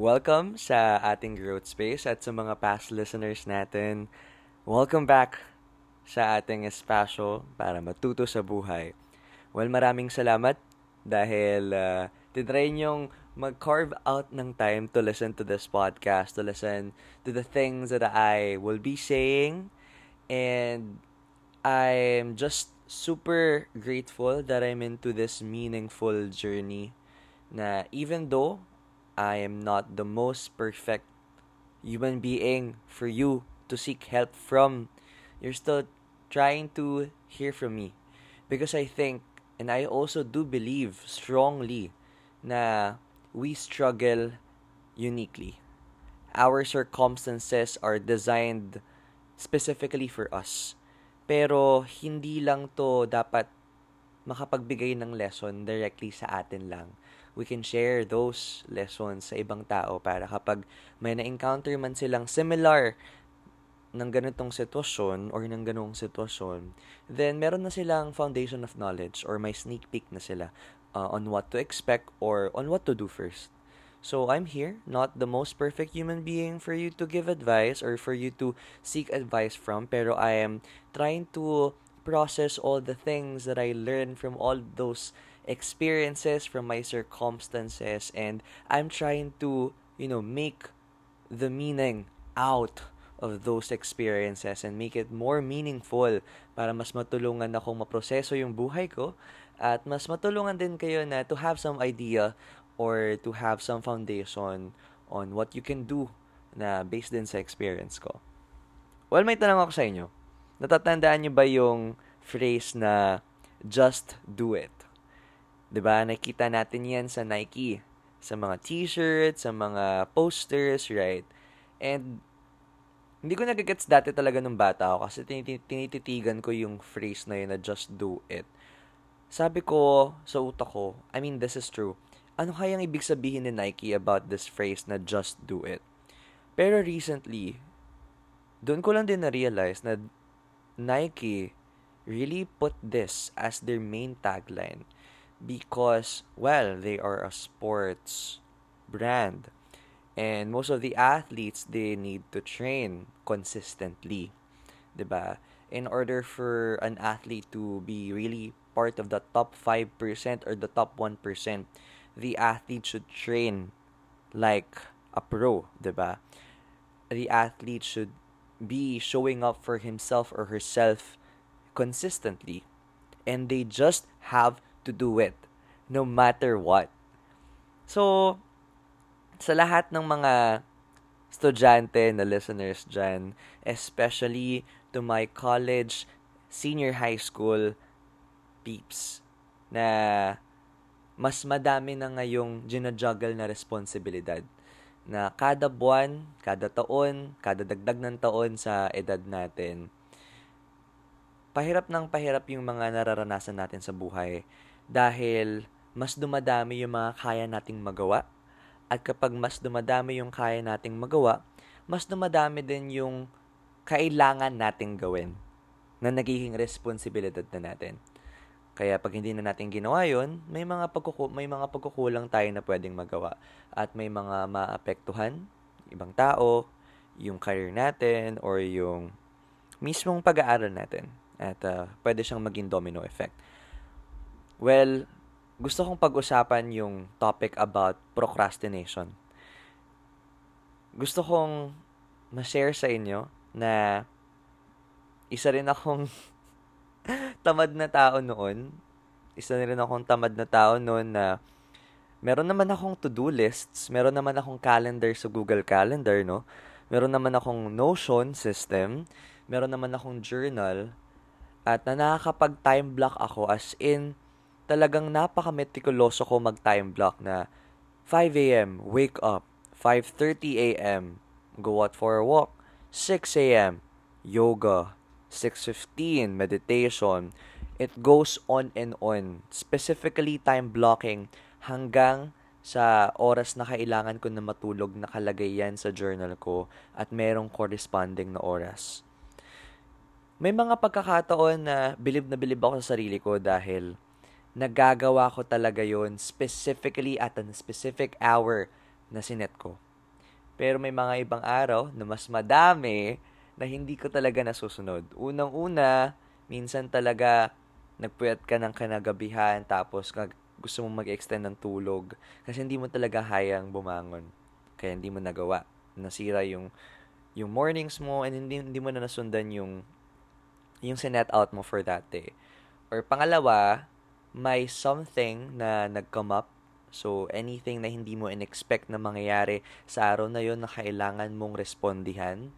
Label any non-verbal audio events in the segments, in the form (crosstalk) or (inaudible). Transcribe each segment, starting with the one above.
Welcome sa ating growth space at sa mga past listeners natin. Welcome back sa ating espasyo para matuto sa buhay. Well, maraming salamat dahil uh, tinry niyong mag-carve out ng time to listen to this podcast, to listen to the things that I will be saying. And I'm just super grateful that I'm into this meaningful journey na even though I am not the most perfect human being for you to seek help from. You're still trying to hear from me. Because I think, and I also do believe strongly, na we struggle uniquely. Our circumstances are designed specifically for us. Pero hindi lang to dapat makapagbigay ng lesson directly sa atin lang we can share those lessons sa ibang tao para kapag may na-encounter man silang similar ng ganitong sitwasyon or ng ganong sitwasyon, then meron na silang foundation of knowledge or may sneak peek na sila uh, on what to expect or on what to do first. So I'm here, not the most perfect human being for you to give advice or for you to seek advice from, pero I am trying to process all the things that I learned from all those experiences, from my circumstances, and I'm trying to, you know, make the meaning out of those experiences and make it more meaningful para mas matulungan akong maproseso yung buhay ko at mas matulungan din kayo na to have some idea or to have some foundation on what you can do na based din sa experience ko. Well, may tanong ako sa inyo. Natatandaan niyo ba yung phrase na just do it? 'Di ba? Nakita natin 'yan sa Nike, sa mga t-shirts, sa mga posters, right? And hindi ko nagagets dati talaga nung bata ako kasi tinititigan ko yung phrase na yun na just do it. Sabi ko sa utak ko, I mean, this is true. Ano kayang ibig sabihin ni Nike about this phrase na just do it? Pero recently, doon ko lang din na-realize na Nike really put this as their main tagline because, well, they are a sports brand. And most of the athletes, they need to train consistently. Diba? In order for an athlete to be really part of the top 5% or the top 1%, the athlete should train like a pro, diba? The athlete should be showing up for himself or herself consistently. And they just have to do it no matter what. So, sa lahat ng mga estudyante na listeners dyan, especially to my college, senior high school peeps, na mas madami na ngayong ginajuggle na responsibilidad na kada buwan, kada taon, kada dagdag ng taon sa edad natin, pahirap ng pahirap yung mga nararanasan natin sa buhay dahil mas dumadami yung mga kaya nating magawa. At kapag mas dumadami yung kaya nating magawa, mas dumadami din yung kailangan nating gawin na nagiging responsibilidad na natin. Kaya pag hindi na natin ginawa yon, may mga pagkuku- may mga pagkukulang tayo na pwedeng magawa at may mga maapektuhan ibang tao, yung career natin or yung mismong pag-aaral natin. At uh, pwede siyang maging domino effect. Well, gusto kong pag-usapan yung topic about procrastination. Gusto kong ma-share sa inyo na isa rin akong (laughs) tamad na tao noon. Isa rin akong tamad na tao noon na meron naman akong to-do lists, meron naman akong calendar sa Google Calendar, no? Meron naman akong Notion system, meron naman akong journal, at na nakakapag-time block ako as in talagang napaka-meticuloso ko mag-time block na 5 a.m. wake up, 5:30 a.m. go out for a walk, 6 a.m. yoga, 6:15 meditation. It goes on and on. Specifically time blocking hanggang sa oras na kailangan ko na matulog nakalagay yan sa journal ko at merong corresponding na oras. May mga pagkakataon na bilib na bilib ako sa sarili ko dahil nagagawa ko talaga yon specifically at a specific hour na sinet ko. Pero may mga ibang araw na mas madami na hindi ko talaga nasusunod. Unang-una, minsan talaga nagpuyat ka ng kanagabihan tapos gusto mo mag-extend ng tulog kasi hindi mo talaga hayang bumangon. Kaya hindi mo nagawa. Nasira yung yung mornings mo and hindi, hindi mo na nasundan yung yung sinet out mo for that day. Or pangalawa, may something na nag-come up So, anything na hindi mo in-expect na mangyayari sa araw na yon na kailangan mong respondihan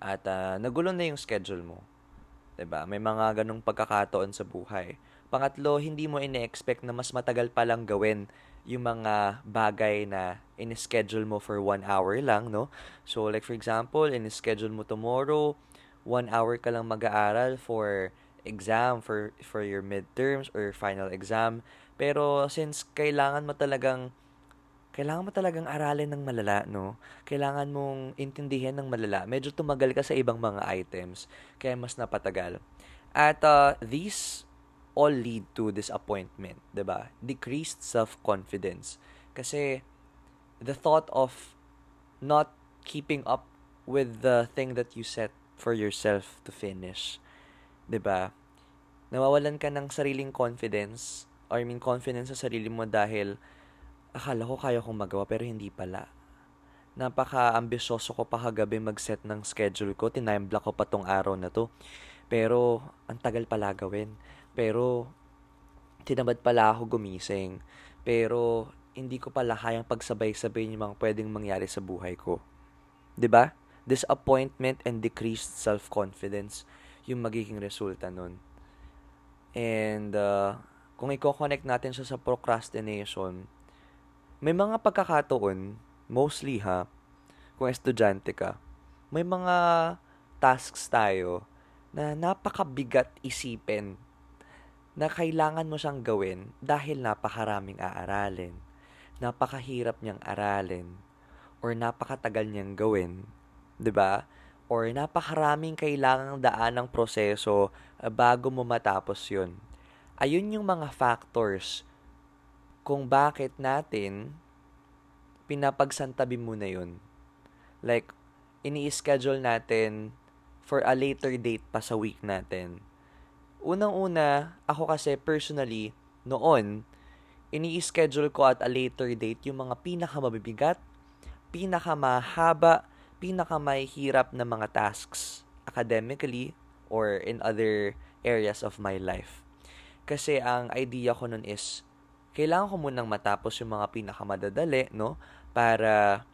at uh, nagulo na yung schedule mo. 'Di ba? May mga ganong pagkakataon sa buhay. Pangatlo, hindi mo ine-expect na mas matagal pa lang gawin yung mga bagay na in-schedule mo for one hour lang, no? So, like for example, in-schedule mo tomorrow, one hour ka lang mag-aaral for exam, for, for your midterms or final exam pero since kailangan mo talagang kailangan mo talagang aralin ng malala, no? Kailangan mong intindihin ng malala. Medyo tumagal ka sa ibang mga items, kaya mas napatagal. At uh, these all lead to disappointment, 'di ba? Decreased self-confidence. Kasi the thought of not keeping up with the thing that you set for yourself to finish, 'di ba? Nawawalan ka ng sariling confidence or I mean confidence sa sarili mo dahil akala ko kaya kong magawa pero hindi pala. Napaka-ambisyoso ko pa kagabi mag-set ng schedule ko. Tinime block ko pa tong araw na to. Pero, ang tagal pala gawin. Pero, tinamad pala ako gumising. Pero, hindi ko pala kayang pagsabay-sabay yung mga pwedeng mangyari sa buhay ko. ba? Diba? Disappointment and decreased self-confidence yung magiging resulta nun. And, uh, kung i-connect natin siya sa procrastination, may mga pagkakataon, mostly ha, kung estudyante ka, may mga tasks tayo na napakabigat isipin na kailangan mo siyang gawin dahil napakaraming aaralin, napakahirap niyang aralin, or napakatagal niyang gawin, 'di ba? Or napakaraming kailangang daan ng proseso bago mo matapos 'yun ayun yung mga factors kung bakit natin pinapagsantabi muna yun. Like, ini-schedule natin for a later date pa sa week natin. Unang-una, ako kasi personally, noon, ini-schedule ko at a later date yung mga pinakamabibigat, pinakamahaba, pinakamahirap na mga tasks academically or in other areas of my life. Kasi ang idea ko nun is, kailangan ko munang matapos yung mga pinakamadadali, no? Para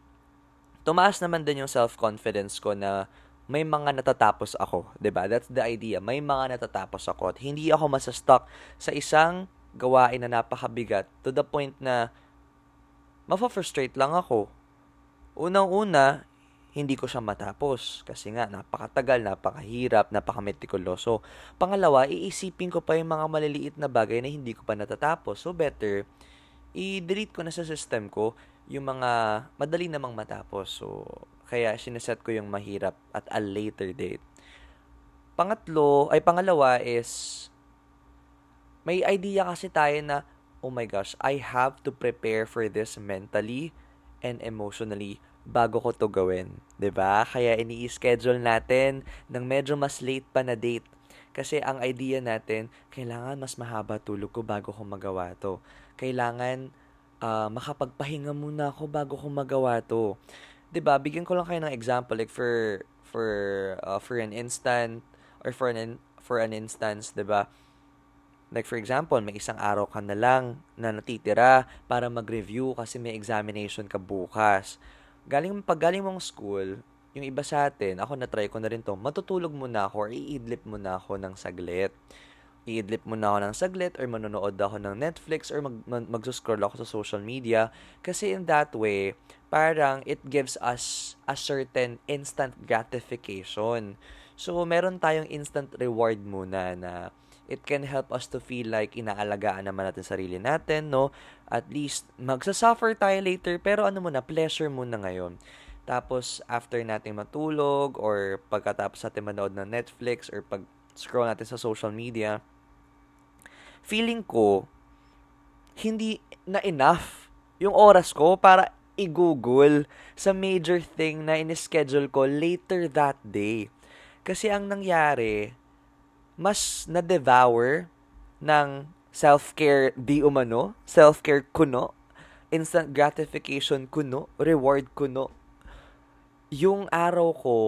tumaas naman din yung self-confidence ko na may mga natatapos ako, ba? That's the idea. May mga natatapos ako at hindi ako masa-stuck sa isang gawain na napakabigat to the point na mafa-frustrate lang ako. Unang-una, hindi ko siya matapos kasi nga napakatagal, napakahirap, napakametikuloso. Pangalawa, iisipin ko pa yung mga maliliit na bagay na hindi ko pa natatapos. So better, i-delete ko na sa system ko yung mga madali namang matapos. So kaya sineset ko yung mahirap at a later date. Pangatlo, ay pangalawa is may idea kasi tayo na oh my gosh, I have to prepare for this mentally and emotionally bago ko to gawin. ba diba? Kaya ini-schedule natin ng medyo mas late pa na date. Kasi ang idea natin, kailangan mas mahaba tulog ko bago ko magawa to. Kailangan uh, makapagpahinga muna ako bago ko magawa to. ba? Bigyan ko lang kayo ng example like for for uh, for an instant or for an for an instance, ba? Like for example, may isang araw ka na lang na natitira para mag-review kasi may examination ka bukas galing, pag galing mong school, yung iba sa atin, ako na-try ko na rin to, matutulog muna ako or iidlip muna ako ng saglit. Iidlip muna ako ng saglit or manonood ako ng Netflix or mag, mag, mag-scroll ako sa social media. Kasi in that way, parang it gives us a certain instant gratification. So, meron tayong instant reward muna na it can help us to feel like inaalagaan naman natin sarili natin, no? At least, magsasuffer tayo later, pero ano muna, pleasure muna ngayon. Tapos, after natin matulog, or pagkatapos natin manood ng Netflix, or pag-scroll natin sa social media, feeling ko, hindi na enough yung oras ko para i-google sa major thing na in-schedule ko later that day. Kasi ang nangyari, mas na-devour ng self-care di umano, self-care kuno, instant gratification kuno, reward kuno. Yung araw ko,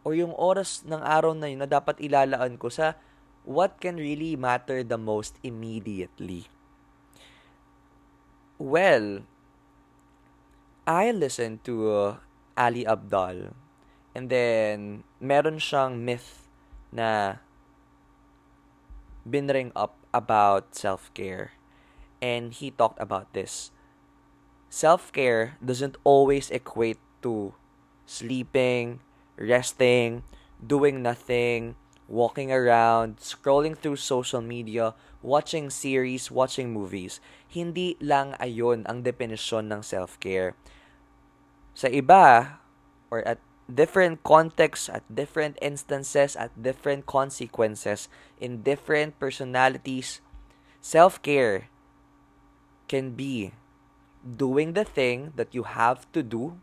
o yung oras ng araw na yun na dapat ilalaan ko sa what can really matter the most immediately. Well, I listened to uh, Ali Abdal. And then, meron siyang myth na binring up about self-care. And he talked about this. Self-care doesn't always equate to sleeping, resting, doing nothing, walking around, scrolling through social media, watching series, watching movies. Hindi lang ayon ang definisyon ng self-care. Sa iba, or at different contexts, at different instances, at different consequences, in different personalities, self-care can be doing the thing that you have to do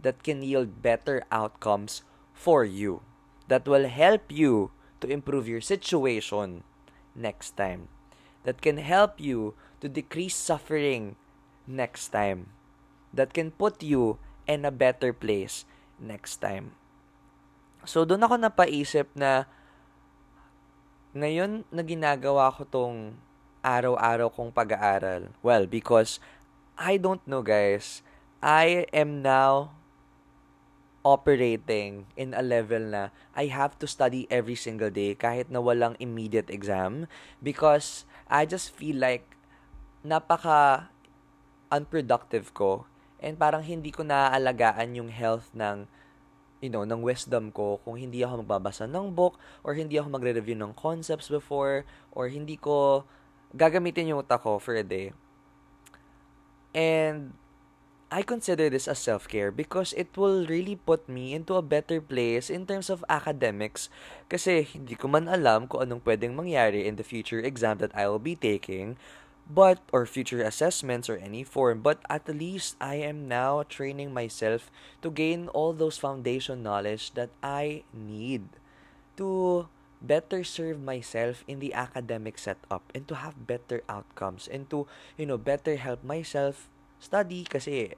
that can yield better outcomes for you, that will help you to improve your situation next time, that can help you to decrease suffering next time, that can put you in a better place next time. So, doon ako napaisip na ngayon na ginagawa ko tong araw-araw kong pag-aaral. Well, because I don't know guys, I am now operating in a level na I have to study every single day kahit na walang immediate exam because I just feel like napaka unproductive ko and parang hindi ko naaalagaan yung health ng you know, ng wisdom ko kung hindi ako magbabasa ng book or hindi ako magre-review ng concepts before or hindi ko gagamitin yung utak ko for a day. And I consider this as self-care because it will really put me into a better place in terms of academics kasi hindi ko man alam kung anong pwedeng mangyari in the future exam that I will be taking but or future assessments or any form but at least I am now training myself to gain all those foundation knowledge that I need to better serve myself in the academic setup and to have better outcomes and to you know better help myself study kasi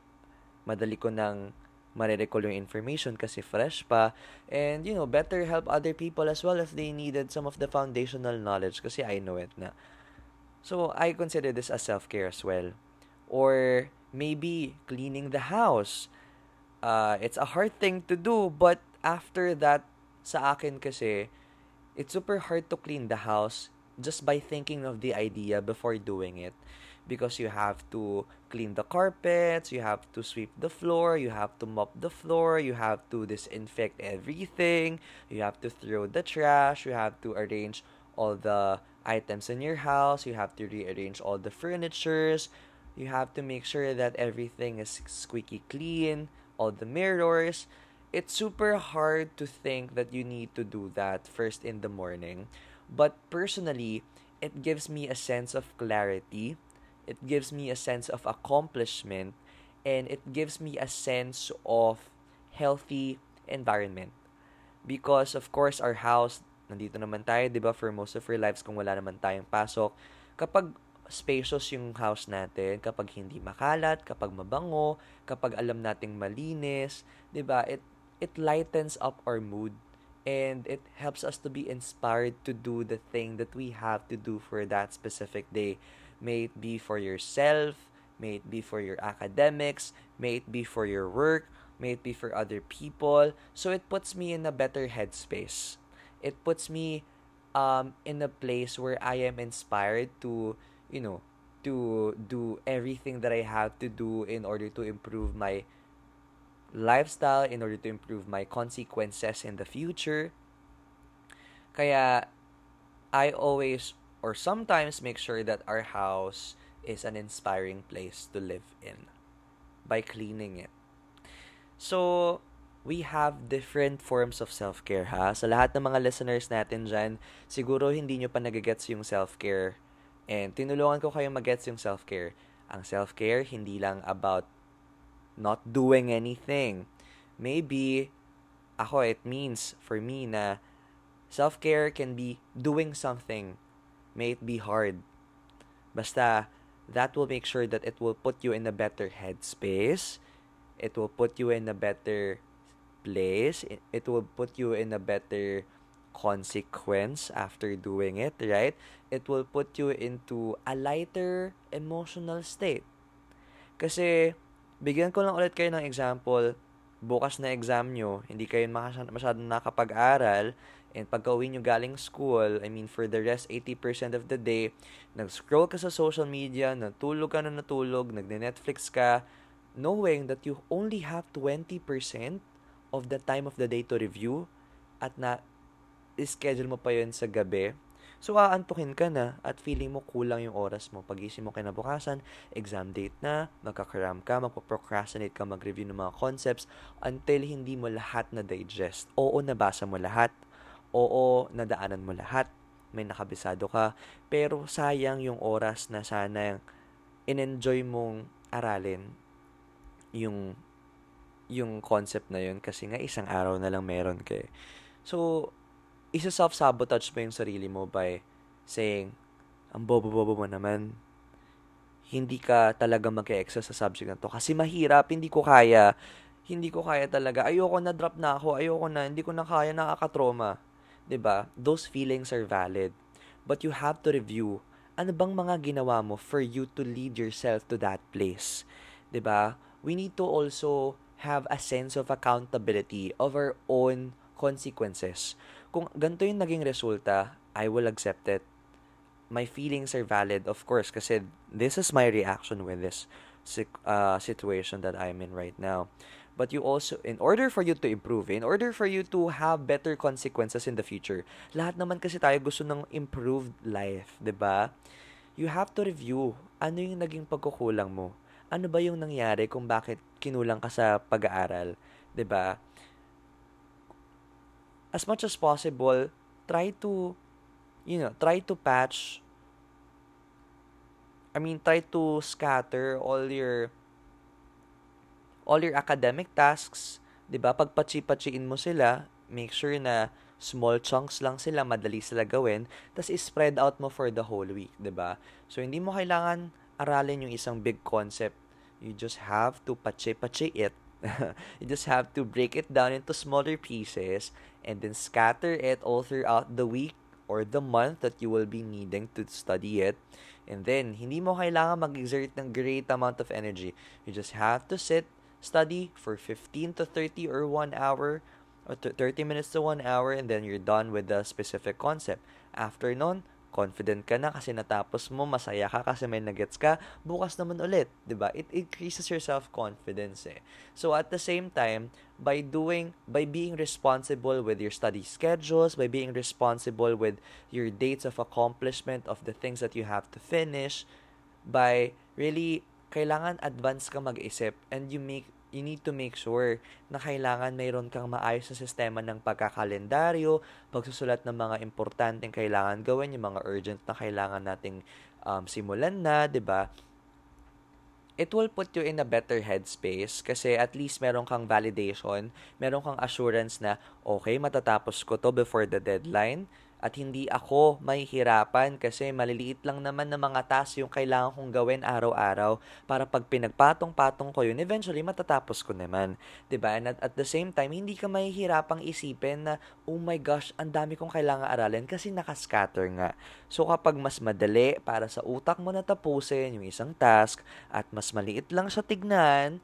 madali ko nang marirecall yung information kasi fresh pa. And, you know, better help other people as well if they needed some of the foundational knowledge kasi I know it na. So, I consider this as self-care as well. Or, maybe, cleaning the house. Uh, it's a hard thing to do, but after that, sa akin kasi, it's super hard to clean the house just by thinking of the idea before doing it because you have to clean the carpets, you have to sweep the floor, you have to mop the floor, you have to disinfect everything, you have to throw the trash, you have to arrange all the items in your house, you have to rearrange all the furnitures, you have to make sure that everything is squeaky clean, all the mirrors. It's super hard to think that you need to do that first in the morning. But personally, it gives me a sense of clarity it gives me a sense of accomplishment and it gives me a sense of healthy environment because of course our house nandito naman tayo 'di ba for most of our lives kung wala naman tayong pasok kapag spacious yung house natin kapag hindi makalat kapag mabango kapag alam nating malinis 'di ba it it lightens up our mood and it helps us to be inspired to do the thing that we have to do for that specific day May it be for yourself, may it be for your academics, may it be for your work, may it be for other people. So it puts me in a better headspace. It puts me um, in a place where I am inspired to, you know, to do everything that I have to do in order to improve my lifestyle, in order to improve my consequences in the future. Kaya, I always or sometimes make sure that our house is an inspiring place to live in by cleaning it. So, we have different forms of self-care ha. Sa lahat ng mga listeners natin dyan, siguro hindi nyo pa nagagets yung self-care. And tinulungan ko kayong magets yung self-care. Ang self-care, hindi lang about not doing anything. Maybe, ako, it means for me na self-care can be doing something. May it be hard. Basta, that will make sure that it will put you in a better headspace. It will put you in a better place. It, will put you in a better consequence after doing it, right? It will put you into a lighter emotional state. Kasi, bigyan ko lang ulit kayo ng example, bukas na exam nyo, hindi kayo masyadong nakapag-aral, and pagka uwi nyo galing school, I mean, for the rest, 80% of the day, nag-scroll ka sa social media, natulog ka na natulog, nagne-Netflix ka, knowing that you only have 20% of the time of the day to review, at na schedule mo pa yun sa gabi, so aantukin ka na at feeling mo kulang yung oras mo. Pagising mo kinabukasan, exam date na, magkakaram ka, magpo-procrastinate ka mag-review ng mga concepts until hindi mo lahat na digest. Oo, nabasa mo lahat. Oo, nadaanan mo lahat. May nakabisado ka. Pero sayang yung oras na sana in-enjoy mong aralin yung yung concept na yun kasi nga isang araw na lang meron ka eh. So, isa self-sabotage mo yung sarili mo by saying, ang bobo-bobo mo naman, hindi ka talaga mag-excel sa subject na to. Kasi mahirap, hindi ko kaya. Hindi ko kaya talaga. Ayoko na drop na ako. Ayoko na, hindi ko na kaya, nakakatroma. ba diba? Those feelings are valid. But you have to review, ano bang mga ginawa mo for you to lead yourself to that place? ba diba? We need to also have a sense of accountability of our own consequences kung ganito yung naging resulta, I will accept it. My feelings are valid, of course, kasi this is my reaction with this uh, situation that I'm in right now. But you also, in order for you to improve, in order for you to have better consequences in the future, lahat naman kasi tayo gusto ng improved life, ba? Diba? You have to review ano yung naging pagkukulang mo. Ano ba yung nangyari kung bakit kinulang ka sa pag-aaral, 'di ba? as much as possible, try to, you know, try to patch, I mean, try to scatter all your, all your academic tasks, 'di ba? Pagpachi-pachiin mo sila, make sure na small chunks lang sila, madali sila gawin, tapos i-spread out mo for the whole week, 'di ba? So hindi mo kailangan aralin yung isang big concept. You just have to pachi-pachi it (laughs) you just have to break it down into smaller pieces and then scatter it all throughout the week or the month that you will be needing to study it. And then, hindi mo kailangan mag-exert ng great amount of energy. You just have to sit, study for 15 to 30 or 1 hour or 30 minutes to 1 hour and then you're done with the specific concept. After nun, confident ka na kasi natapos mo, masaya ka kasi may nagets ka, bukas naman ulit, 'di ba? It increases your self-confidence eh. So at the same time, by doing by being responsible with your study schedules, by being responsible with your dates of accomplishment of the things that you have to finish, by really kailangan advance ka mag-isip and you make you need to make sure na kailangan mayroon kang maayos na sistema ng pagkakalendaryo, pagsusulat ng mga importanteng kailangan gawin, yung mga urgent na kailangan nating um, simulan na, 'di ba? It will put you in a better headspace kasi at least meron kang validation, meron kang assurance na okay, matatapos ko to before the deadline at hindi ako mahihirapan kasi maliliit lang naman ng mga task yung kailangan kong gawin araw-araw para pag pinagpatong-patong ko yun, eventually matatapos ko naman. ba diba? And at, at the same time, hindi ka mahihirapang isipin na, oh my gosh, ang dami kong kailangan aralin kasi nakascatter nga. So kapag mas madali para sa utak mo na tapusin yung isang task at mas maliit lang siya tignan,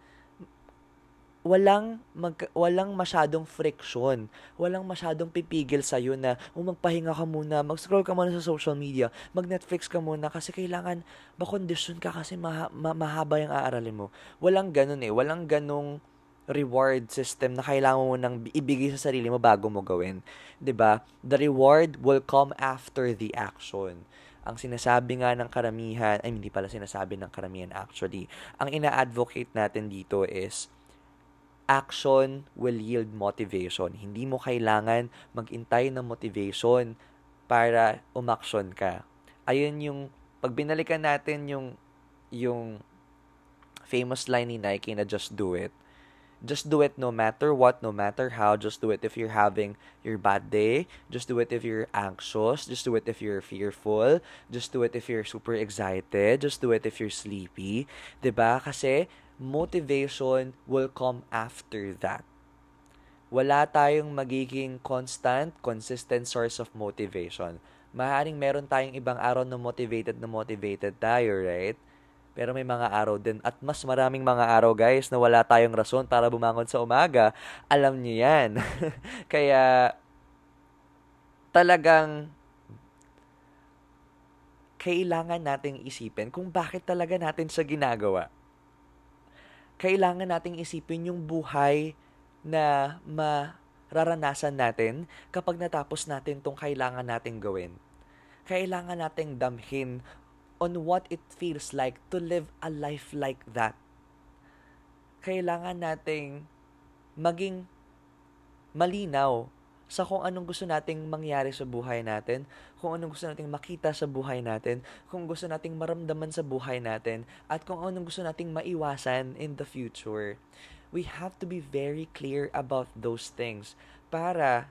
walang mag, walang masyadong friction, walang masyadong pipigil sa iyo na oh, magpahinga ka muna, mag-scroll ka muna sa social media, mag-Netflix ka muna kasi kailangan ba-condition ka kasi maha, ma- mahaba yung aaralin mo. Walang ganun eh, walang ganung reward system na kailangan mo nang ibigay sa sarili mo bago mo gawin. 'Di ba? The reward will come after the action ang sinasabi nga ng karamihan, ay hindi pala sinasabi ng karamihan actually, ang ina-advocate natin dito is action will yield motivation. Hindi mo kailangan magintay ng motivation para umaksyon ka. Ayun yung, pag binalikan natin yung, yung famous line ni Nike na just do it. Just do it no matter what, no matter how. Just do it if you're having your bad day. Just do it if you're anxious. Just do it if you're fearful. Just do it if you're super excited. Just do it if you're sleepy. ba? Kasi motivation will come after that. Wala tayong magiging constant, consistent source of motivation. Maaaring meron tayong ibang araw na motivated na motivated tayo, right? Pero may mga araw din at mas maraming mga araw guys na wala tayong rason para bumangon sa umaga. Alam niyo yan. (laughs) Kaya talagang kailangan nating isipin kung bakit talaga natin sa ginagawa. Kailangan nating isipin yung buhay na mararanasan natin kapag natapos natin tong kailangan nating gawin. Kailangan nating damhin on what it feels like to live a life like that. Kailangan nating maging malinaw sa kung anong gusto nating mangyari sa buhay natin, kung anong gusto nating makita sa buhay natin, kung gusto nating maramdaman sa buhay natin, at kung anong gusto nating maiwasan in the future. We have to be very clear about those things para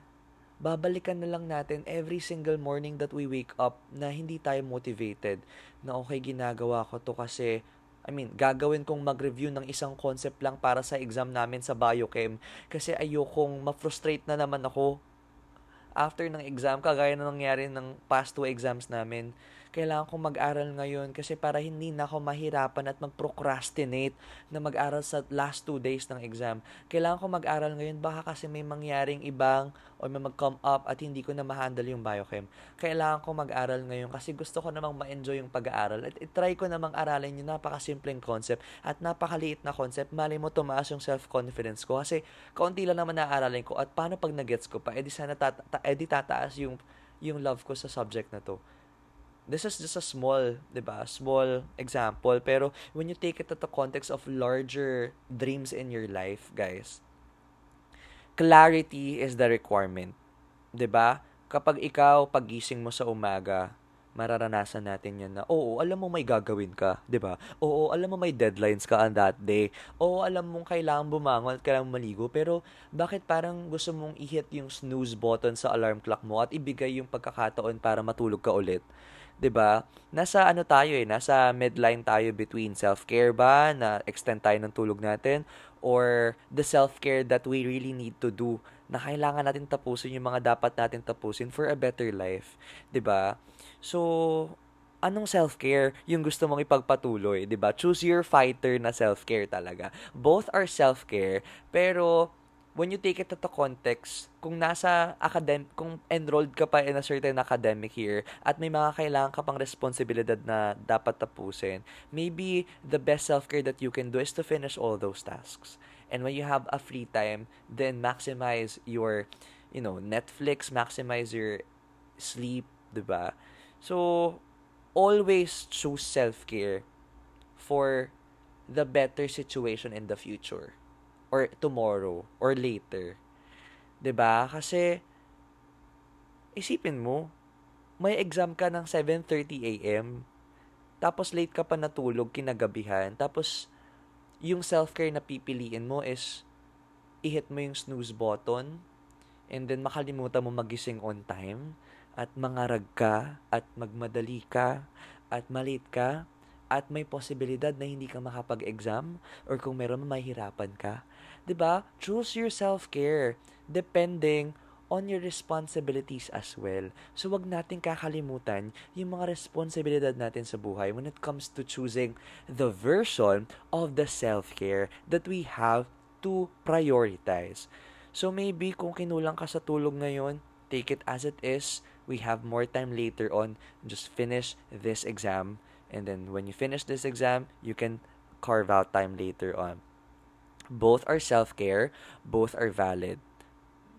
babalikan na lang natin every single morning that we wake up na hindi tayo motivated na okay ginagawa ko to kasi I mean, gagawin kong mag-review ng isang concept lang para sa exam namin sa biochem kasi ayokong ma-frustrate na naman ako after ng exam, kagaya na nangyari ng past two exams namin kailangan kong mag-aral ngayon kasi para hindi na ako mahirapan at mag-procrastinate na mag-aral sa last two days ng exam. Kailangan kong mag-aral ngayon baka kasi may mangyaring ibang o may mag-come up at hindi ko na ma-handle yung biochem. Kailangan kong mag-aral ngayon kasi gusto ko namang ma-enjoy yung pag-aaral at itry ko namang aralin yung napakasimpleng concept at napakaliit na concept. Mali mo tumaas yung self-confidence ko kasi kaunti lang naman naaralin ko at paano pag nagets ko pa, edi sana tata- edi tataas yung yung love ko sa subject na to this is just a small, 'di ba? Small example, pero when you take it to the context of larger dreams in your life, guys, clarity is the requirement. 'Di ba? Kapag ikaw pagising mo sa umaga, mararanasan natin yan na, oo, alam mo may gagawin ka, di ba? Oo, alam mo may deadlines ka on that day. Oo, alam mong kailangan bumangon at kailangan maligo, pero bakit parang gusto mong i-hit yung snooze button sa alarm clock mo at ibigay yung pagkakataon para matulog ka ulit? 'Di ba? Nasa ano tayo eh, nasa midline tayo between self-care ba na extend tayo ng tulog natin or the self-care that we really need to do na kailangan natin tapusin yung mga dapat natin tapusin for a better life, 'di ba? So, anong self-care yung gusto mong ipagpatuloy, 'di ba? Choose your fighter na self-care talaga. Both are self-care, pero when you take it to the context, kung nasa academic, kung enrolled ka pa in a certain academic year at may mga kailangan ka pang responsibilidad na dapat tapusin, maybe the best self-care that you can do is to finish all those tasks. And when you have a free time, then maximize your, you know, Netflix, maximize your sleep, di ba? So, always choose self-care for the better situation in the future or tomorrow or later. 'Di ba? Kasi isipin mo, may exam ka ng 7:30 AM. Tapos late ka pa natulog kinagabihan. Tapos yung self-care na pipiliin mo is i-hit mo yung snooze button and then makalimutan mo magising on time at mangarag ka at magmadali ka at malate ka at may posibilidad na hindi ka makapag-exam or kung meron mahihirapan ka 'di ba? Choose your self-care depending on your responsibilities as well. So wag nating kakalimutan yung mga responsibilidad natin sa buhay when it comes to choosing the version of the self-care that we have to prioritize. So maybe kung kinulang ka sa tulog ngayon, take it as it is. We have more time later on. Just finish this exam. And then when you finish this exam, you can carve out time later on. Both are self care, both are valid.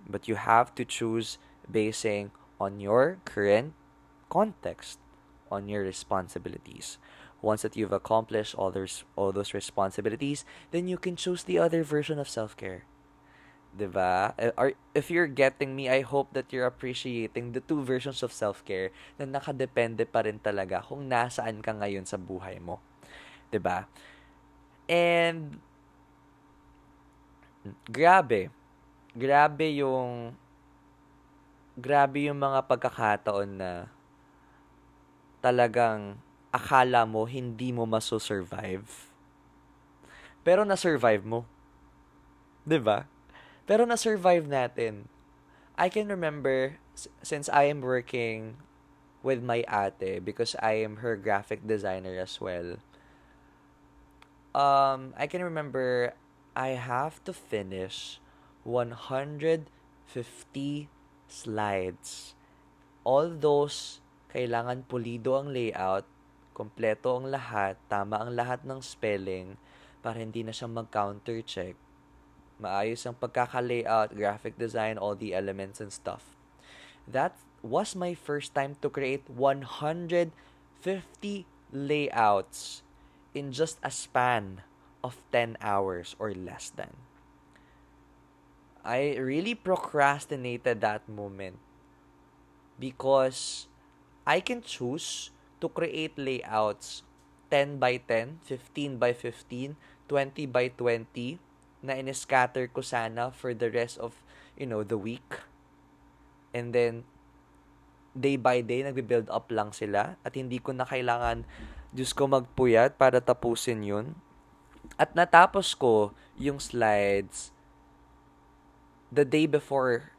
But you have to choose basing on your current context, on your responsibilities. Once that you've accomplished all those all those responsibilities, then you can choose the other version of self care. Diba? Or if you're getting me, I hope that you're appreciating the two versions of self-care na nakadepende pa rin talaga kung nasaan ka ngayon sa buhay mo. Diba? And, grabe. Grabe yung, grabe yung mga pagkakataon na talagang akala mo hindi mo maso-survive. Pero na-survive mo. 'Di ba? Pero na-survive natin. I can remember since I am working with my ate because I am her graphic designer as well. Um, I can remember I have to finish 150 slides. All those kailangan pulido ang layout, kompleto ang lahat, tama ang lahat ng spelling para hindi na siya mag-counter check. Maayos ang pagkaka-layout, graphic design, all the elements and stuff. That was my first time to create 150 layouts in just a span of 10 hours or less than. I really procrastinated that moment because I can choose to create layouts 10 by 10, 15 by 15, 20 by 20 na in-scatter ko sana for the rest of, you know, the week. And then, day by day, nagbe-build up lang sila at hindi ko na kailangan, Diyos ko, magpuyat para tapusin yun. At natapos ko yung slides the day before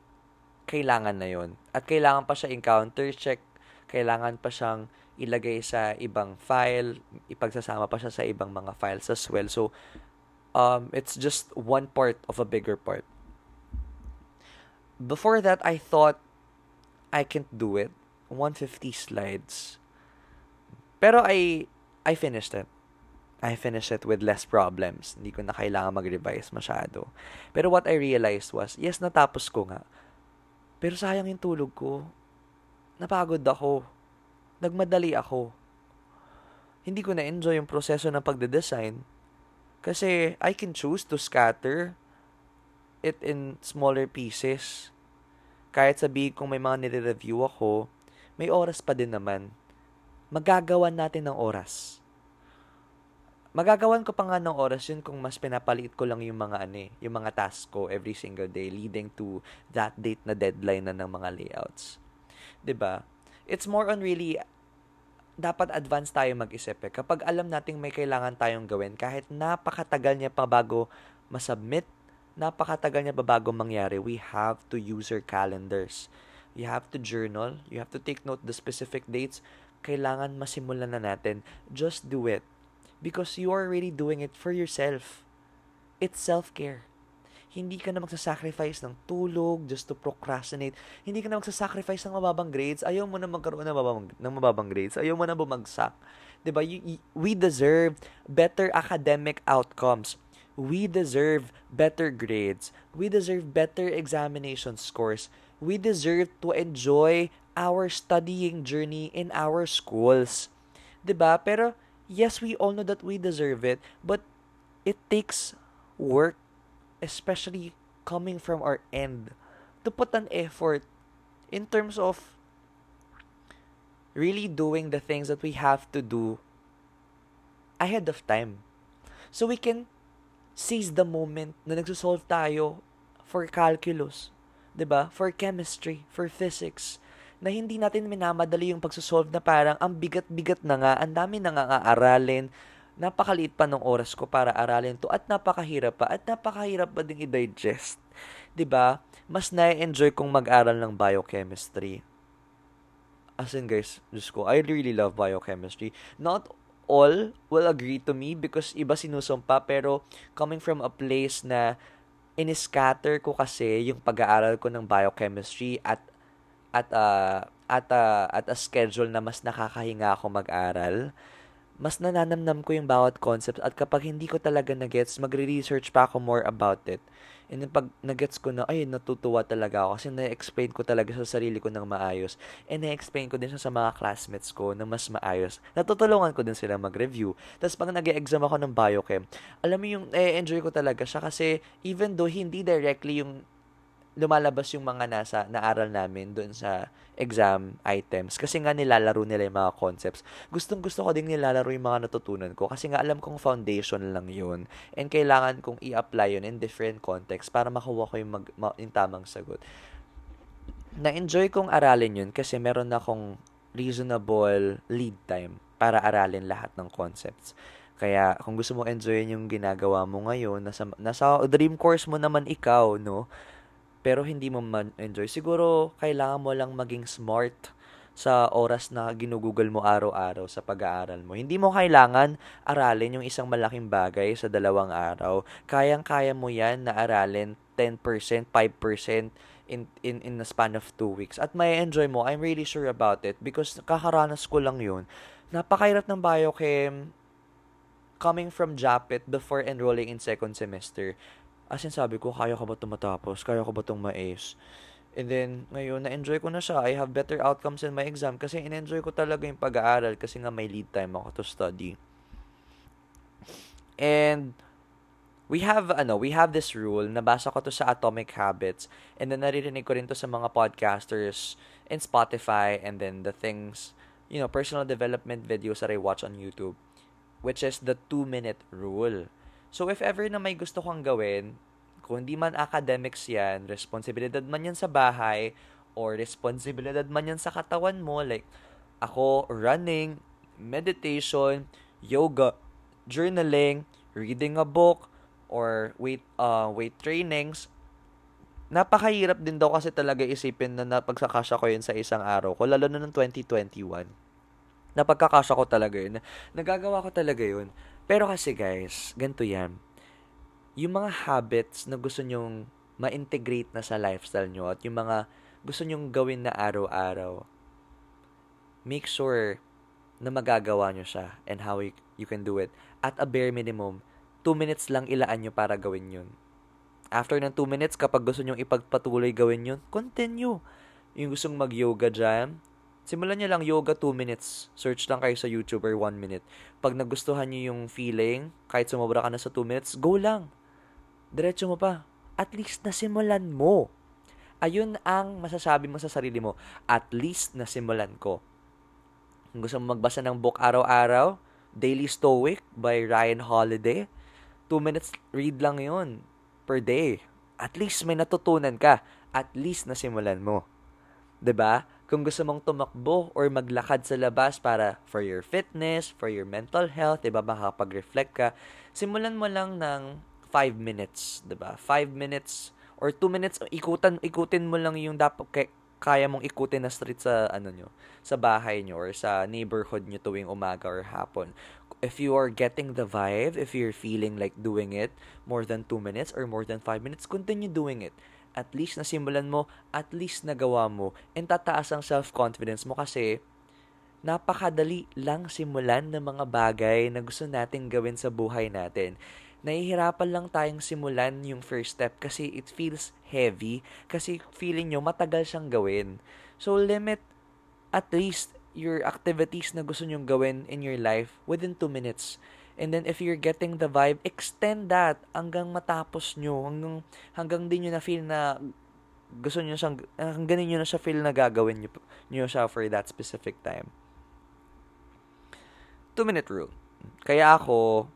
kailangan na yon At kailangan pa siya encounter check, kailangan pa siyang ilagay sa ibang file, ipagsasama pa siya sa ibang mga files as well. So, um, it's just one part of a bigger part. Before that, I thought I can't do it. 150 slides. Pero I I finished it. I finished it with less problems. Hindi ko na kailangan mag-revise masyado. Pero what I realized was, yes, natapos ko nga. Pero sayang yung tulog ko. Napagod ako. Nagmadali ako. Hindi ko na-enjoy yung proseso ng pagde-design. Kasi I can choose to scatter it in smaller pieces kahit sabihin kung may mga nire-review ako, may oras pa din naman. Magagawan natin ng oras. Magagawan ko pa nga ng oras yun kung mas pinapaliit ko lang yung mga ano eh, yung mga task ko every single day leading to that date na deadline na ng mga layouts. 'Di ba? It's more on really dapat advance tayo mag-isip eh. Kapag alam nating may kailangan tayong gawin, kahit napakatagal niya pa bago masubmit napakatagal niya ba bago mangyari, we have to use our calendars. You have to journal. You have to take note the specific dates. Kailangan masimulan na natin. Just do it. Because you are already doing it for yourself. It's self-care. Hindi ka na magsasacrifice ng tulog just to procrastinate. Hindi ka na magsasacrifice ng mababang grades. Ayaw mo na magkaroon ng mababang, ng mababang grades. Ayaw mo na bumagsak. ba? We deserve better academic outcomes we deserve better grades. We deserve better examination scores. We deserve to enjoy our studying journey in our schools. 'Di ba? Pero yes, we all know that we deserve it, but it takes work, especially coming from our end, to put an effort in terms of really doing the things that we have to do ahead of time. So we can seize the moment na nagsosolve tayo for calculus, 'di ba? For chemistry, for physics, na hindi natin minamadali yung pagsosolve na parang ang bigat-bigat na nga, ang dami na nga aaralin, napakaliit pa ng oras ko para aralin to at napakahirap pa at napakahirap pa ding i-digest. 'Di ba? Mas na-enjoy kong mag-aral ng biochemistry. As in guys, just ko, I really love biochemistry. Not all will agree to me because iba sinusumpa pero coming from a place na iniscatter ko kasi yung pag-aaral ko ng biochemistry at at uh, at uh, at a schedule na mas nakakahinga ako mag-aral mas nananamnam ko yung bawat concept at kapag hindi ko talaga na-gets, magre-research pa ako more about it. And then pag na-gets ko na, ay, natutuwa talaga ako kasi na-explain ko talaga sa sarili ko ng maayos. And na-explain ko din sa mga classmates ko na mas maayos. Natutulungan ko din sila mag-review. Tapos pag nag-exam ako ng biochem, alam mo yung, eh, enjoy ko talaga siya kasi even though hindi directly yung lumalabas yung mga nasa naaral namin doon sa exam items kasi nga nilalaro nila yung mga concepts. Gustong gusto ko ding nilalaro yung mga natutunan ko kasi nga alam kong foundation lang yun and kailangan kong i-apply yun in different context para makuha ko yung, mag, ma, yung tamang sagot. Na-enjoy kong aralin yun kasi meron na akong reasonable lead time para aralin lahat ng concepts. Kaya kung gusto mo enjoyin yung ginagawa mo ngayon, nasa, nasa dream course mo naman ikaw, no? Pero hindi mo man-enjoy. Siguro, kailangan mo lang maging smart sa oras na ginugugol mo araw-araw sa pag-aaral mo. Hindi mo kailangan aralin yung isang malaking bagay sa dalawang araw. Kayang-kaya mo yan na aralin 10%, 5% in, in, in the span of 2 weeks. At may enjoy mo, I'm really sure about it because kakaranas ko lang yun. Napakahirap ng biochem coming from Japet before enrolling in second semester, as in sabi ko, kaya ko ba itong matapos? Kaya ko ba itong ma-ace? And then, ngayon, na-enjoy ko na siya. I have better outcomes in my exam kasi in-enjoy ko talaga yung pag-aaral kasi nga may lead time ako to study. And, we have, ano, we have this rule, nabasa ko to sa Atomic Habits, and then naririnig ko rin to sa mga podcasters in Spotify, and then the things, you know, personal development videos that I watch on YouTube which is the 2-minute rule. So, if ever na may gusto kang gawin, kung hindi man academics yan, responsibilidad man yan sa bahay, or responsibilidad man yan sa katawan mo, like, ako, running, meditation, yoga, journaling, reading a book, or weight, uh, weight trainings, napakahirap din daw kasi talaga isipin na napagsakasya ko yun sa isang araw ko, lalo na ng 2021 napagkakasya ko talaga yun. Nagagawa ko talaga yun. Pero kasi guys, ganito yan. Yung mga habits na gusto nyong ma-integrate na sa lifestyle nyo at yung mga gusto nyong gawin na araw-araw, make sure na magagawa nyo siya and how you, can do it. At a bare minimum, 2 minutes lang ilaan nyo para gawin yun. After ng 2 minutes, kapag gusto nyong ipagpatuloy gawin yun, continue. Yung gustong mag-yoga dyan, Simulan niyo lang yoga 2 minutes. Search lang kayo sa YouTube or 1 minute. Pag nagustuhan niyo yung feeling, kahit sumobra ka na sa 2 minutes, go lang. Diretso mo pa. At least nasimulan mo. Ayun ang masasabi mo sa sarili mo. At least nasimulan ko. Kung gusto mo magbasa ng book araw-araw, Daily Stoic by Ryan Holiday, 2 minutes read lang yon per day. At least may natutunan ka. At least nasimulan mo. 'Di ba? Kung gusto mong tumakbo or maglakad sa labas para for your fitness, for your mental health, 'di ba, makakapag-reflect ka, simulan mo lang ng 5 minutes, 'di ba? 5 minutes or 2 minutes ikutan ikutin mo lang yung dapat kaya mong ikutin na street sa ano nyo, sa bahay nyo or sa neighborhood nyo tuwing umaga or hapon. If you are getting the vibe, if you're feeling like doing it more than 2 minutes or more than 5 minutes, continue doing it at least nasimulan mo, at least nagawa mo, and tataas ang self-confidence mo kasi napakadali lang simulan ng mga bagay na gusto nating gawin sa buhay natin. Nahihirapan lang tayong simulan yung first step kasi it feels heavy, kasi feeling nyo matagal siyang gawin. So, limit at least your activities na gusto nyong gawin in your life within 2 minutes. And then if you're getting the vibe, extend that hanggang matapos nyo, hanggang, hanggang din nyo na feel na gusto nyo siyang, hanggang nyo na siya feel na gagawin nyo, nyo siya for that specific time. Two minute rule. Kaya ako,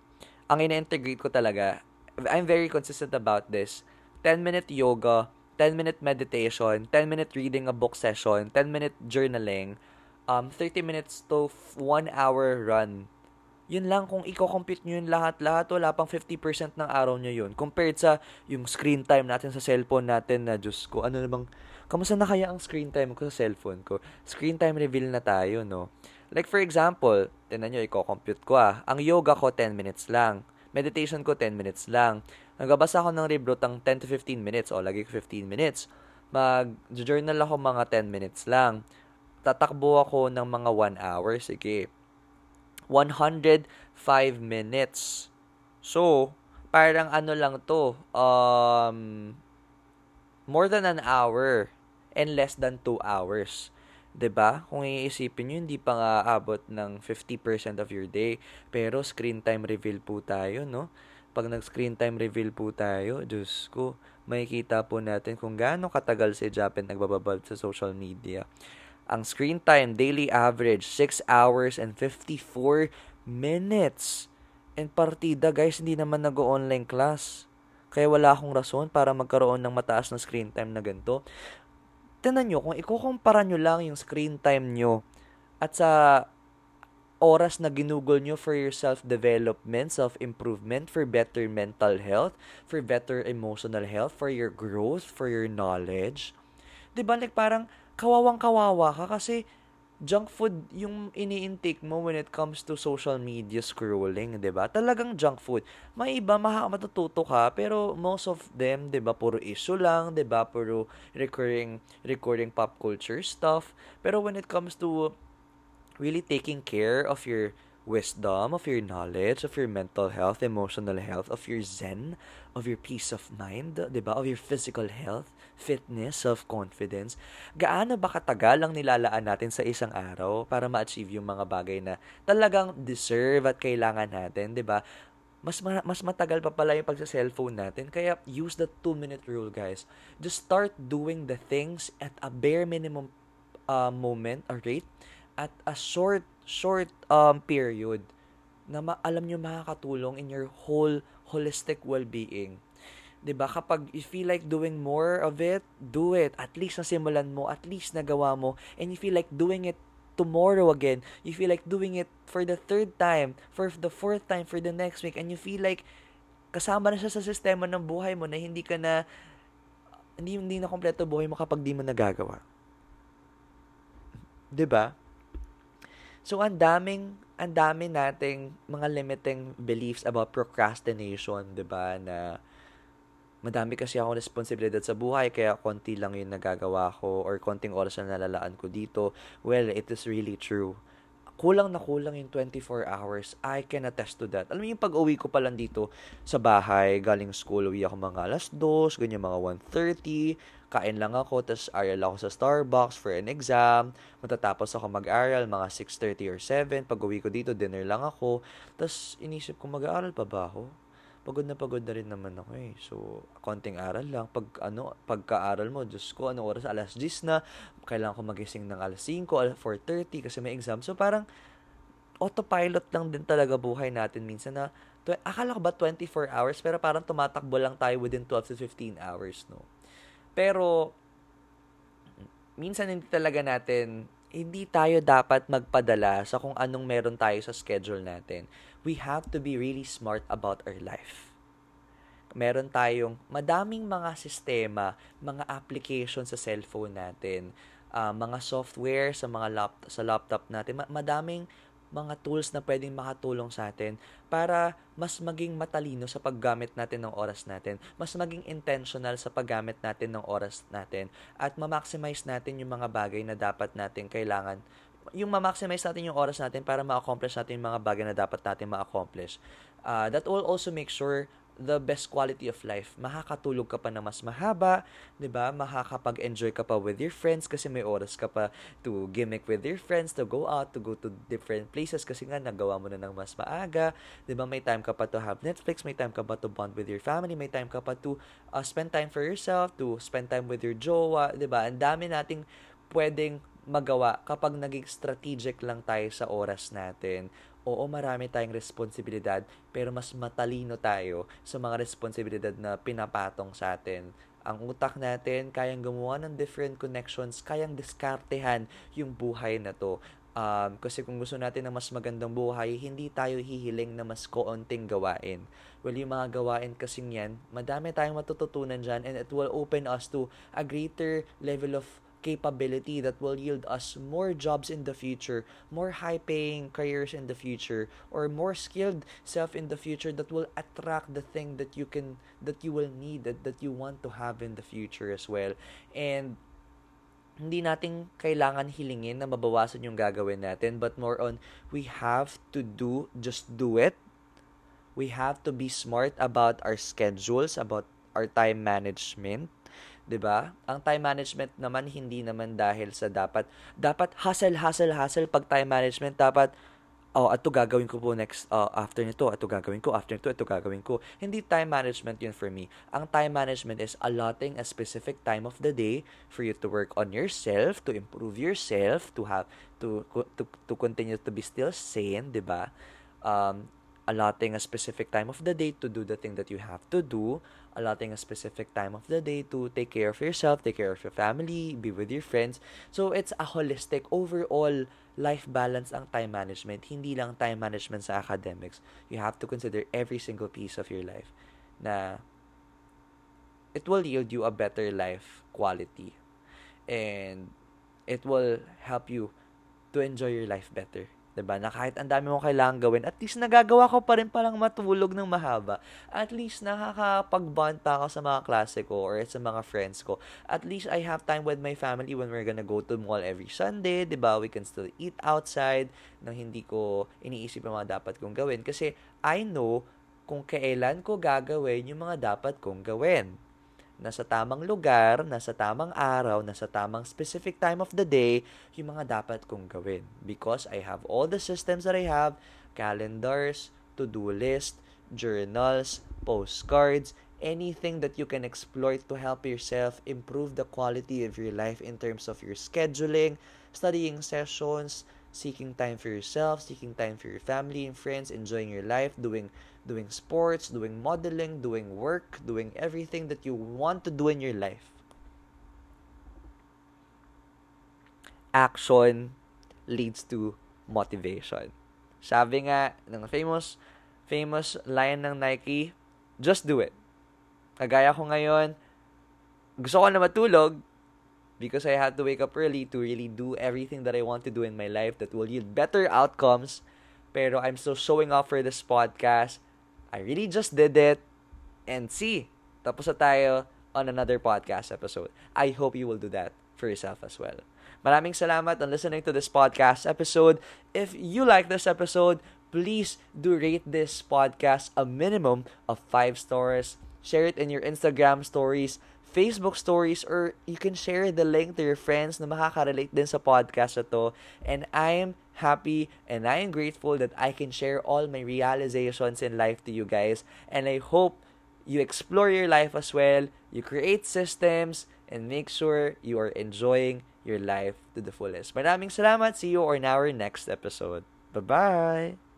ang ina-integrate ko talaga, I'm very consistent about this. 10 minute yoga, 10 minute meditation, 10 minute reading a book session, 10 minute journaling, um, 30 minutes to 1 hour run yun lang kung i-compute nyo yun lahat-lahat, wala pang 50% ng araw nyo yun. Compared sa yung screen time natin sa cellphone natin na, Diyos ko, ano namang, kamusta na kaya ang screen time ko sa cellphone ko? Screen time reveal na tayo, no? Like for example, tinan nyo, i-compute ko ah. Ang yoga ko, 10 minutes lang. Meditation ko, 10 minutes lang. Nagbabasa ako ng libro tang 10 to 15 minutes. O, lagi ko 15 minutes. Mag-journal ako mga 10 minutes lang. Tatakbo ako ng mga 1 hour. Sige, 105 minutes. So, parang ano lang to, um, more than an hour and less than 2 hours. 'Di ba? Kung iisipin niyo, hindi pa nga abot ng 50% of your day. Pero screen time reveal po tayo, no? pag nag-screen time reveal po tayo, Diyos ko, makikita po natin kung gaano katagal si Japin nagbababad sa social media. Ang screen time, daily average, 6 hours and 54 minutes. And partida, guys, hindi naman nag-online class. Kaya wala akong rason para magkaroon ng mataas na screen time na ganito. Tinan nyo, kung ikukumpara nyo lang yung screen time nyo at sa oras na ginugol nyo for your self-development, self-improvement, for better mental health, for better emotional health, for your growth, for your knowledge. Diba? Like parang kawawang kawawa ka kasi junk food yung ini-intake mo when it comes to social media scrolling, 'di ba? Talagang junk food. May iba maha matututo ka, pero most of them, 'di ba, puro issue lang, 'di ba? Puro recurring recurring pop culture stuff. Pero when it comes to really taking care of your wisdom, of your knowledge, of your mental health, emotional health, of your zen, of your peace of mind, 'di ba? Of your physical health, fitness, self-confidence. Gaano ba katagal ang nilalaan natin sa isang araw para ma-achieve yung mga bagay na talagang deserve at kailangan natin, 'di ba? Mas ma- mas matagal pa pala yung pagsa-cellphone natin. Kaya use the 2-minute rule, guys. Just start doing the things at a bare minimum uh, moment, a rate, at a short short um period na ma- alam nyo makakatulong in your whole holistic well-being. 'Di ba? Kapag you feel like doing more of it, do it. At least nasimulan mo, at least nagawa mo, and you feel like doing it tomorrow again. You feel like doing it for the third time, for the fourth time, for the next week, and you feel like kasama na siya sa sistema ng buhay mo na hindi ka na hindi hindi na kompleto buhay mo kapag di mo nagagawa. 'Di ba? So, ang daming, ang dami nating mga limiting beliefs about procrastination, di ba, na madami kasi ako responsibilidad sa buhay, kaya konti lang yung nagagawa ko or konting oras na nalalaan ko dito. Well, it is really true. Kulang na kulang yung 24 hours. I can attest to that. Alam mo yung pag-uwi ko pa lang dito sa bahay, galing school, uwi ako mga alas 2, ganyan mga 1.30, kain lang ako, tapos aral ako sa Starbucks for an exam. Matatapos ako mag-aral, mga 6.30 or 7. Pag uwi ko dito, dinner lang ako. Tapos inisip ko, mag-aaral pa ba ako? Pagod na pagod na rin naman ako eh. So, konting aral lang. Pag, ano, pagka-aral mo, Diyos ko, ano oras? Alas 10 na. Kailangan ko magising ng alas 5, alas 4.30 kasi may exam. So, parang autopilot lang din talaga buhay natin minsan na akala ko ba 24 hours pero parang tumatakbo lang tayo within 12 to 15 hours, no? Pero, minsan hindi talaga natin, hindi tayo dapat magpadala sa kung anong meron tayo sa schedule natin. We have to be really smart about our life. Meron tayong madaming mga sistema, mga application sa cellphone natin, uh, mga software sa mga laptop, sa laptop natin, madaming mga tools na pwedeng makatulong sa atin para mas maging matalino sa paggamit natin ng oras natin, mas maging intentional sa paggamit natin ng oras natin, at ma-maximize natin yung mga bagay na dapat natin kailangan yung ma-maximize natin yung oras natin para ma-accomplish natin yung mga bagay na dapat natin ma-accomplish. Uh, that will also make sure the best quality of life. Makakatulog ka pa na mas mahaba, 'di ba? Makakapag-enjoy ka pa with your friends kasi may oras ka pa to gimmick with your friends, to go out, to go to different places kasi nga nagawa mo na ng mas maaga, 'di ba? May time ka pa to have Netflix, may time ka pa to bond with your family, may time ka pa to uh, spend time for yourself, to spend time with your jowa, 'di ba? Ang dami nating pwedeng magawa kapag naging strategic lang tayo sa oras natin oo, marami tayong responsibilidad, pero mas matalino tayo sa mga responsibilidad na pinapatong sa atin. Ang utak natin, kayang gumawa ng different connections, kayang diskartehan yung buhay na to. Um, kasi kung gusto natin ng mas magandang buhay, hindi tayo hihiling na mas koonting gawain. Well, yung mga gawain kasing yan, madami tayong matututunan dyan and it will open us to a greater level of capability that will yield us more jobs in the future, more high paying careers in the future, or more skilled self in the future that will attract the thing that you can that you will need that, that you want to have in the future as well. And hindi natin kailangan hilingin na mabawasan yung gagawin natin but more on we have to do just do it. We have to be smart about our schedules, about our time management 'di ba? Ang time management naman hindi naman dahil sa dapat dapat hustle hustle hustle pag time management dapat oh, ato gagawin ko po next, uh, after nito, ato gagawin ko, after nito, ato gagawin ko. Hindi time management yun for me. Ang time management is allotting a specific time of the day for you to work on yourself, to improve yourself, to have, to, to, to continue to be still sane, di ba? Um, allotting a specific time of the day to do the thing that you have to do, allotting a specific time of the day to take care of yourself, take care of your family, be with your friends. So it's a holistic overall life balance ang time management, hindi lang time management sa academics. You have to consider every single piece of your life na it will yield you a better life quality and it will help you to enjoy your life better. 'Diba? Na kahit ang dami mong kailangan gawin, at least nagagawa ko pa rin palang matulog ng mahaba. At least nakakapag-bond pa ako sa mga klase ko or sa mga friends ko. At least I have time with my family when we're gonna go to mall every Sunday, 'di ba? We can still eat outside nang hindi ko iniisip ang mga dapat kong gawin kasi I know kung kailan ko gagawin yung mga dapat kong gawin nasa tamang lugar, nasa tamang araw, nasa tamang specific time of the day, yung mga dapat kong gawin. Because I have all the systems that I have, calendars, to-do list, journals, postcards, anything that you can exploit to help yourself improve the quality of your life in terms of your scheduling, studying sessions, seeking time for yourself, seeking time for your family and friends, enjoying your life, doing doing sports, doing modeling, doing work, doing everything that you want to do in your life. Action leads to motivation. Sabi nga ng famous famous line ng Nike, just do it. Kagaya ko ngayon, gusto ko na matulog, because I had to wake up early to really do everything that I want to do in my life that will yield better outcomes. Pero I'm still showing up for this podcast. I really just did it. And see, tapos na tayo on another podcast episode. I hope you will do that for yourself as well. Maraming salamat on listening to this podcast episode. If you like this episode, please do rate this podcast a minimum of 5 stars. Share it in your Instagram stories Facebook stories or you can share the link to your friends na makaka-relate din sa podcast na to. And I am happy and I am grateful that I can share all my realizations in life to you guys. And I hope you explore your life as well, you create systems, and make sure you are enjoying your life to the fullest. Maraming salamat. See you on our next episode. Bye-bye!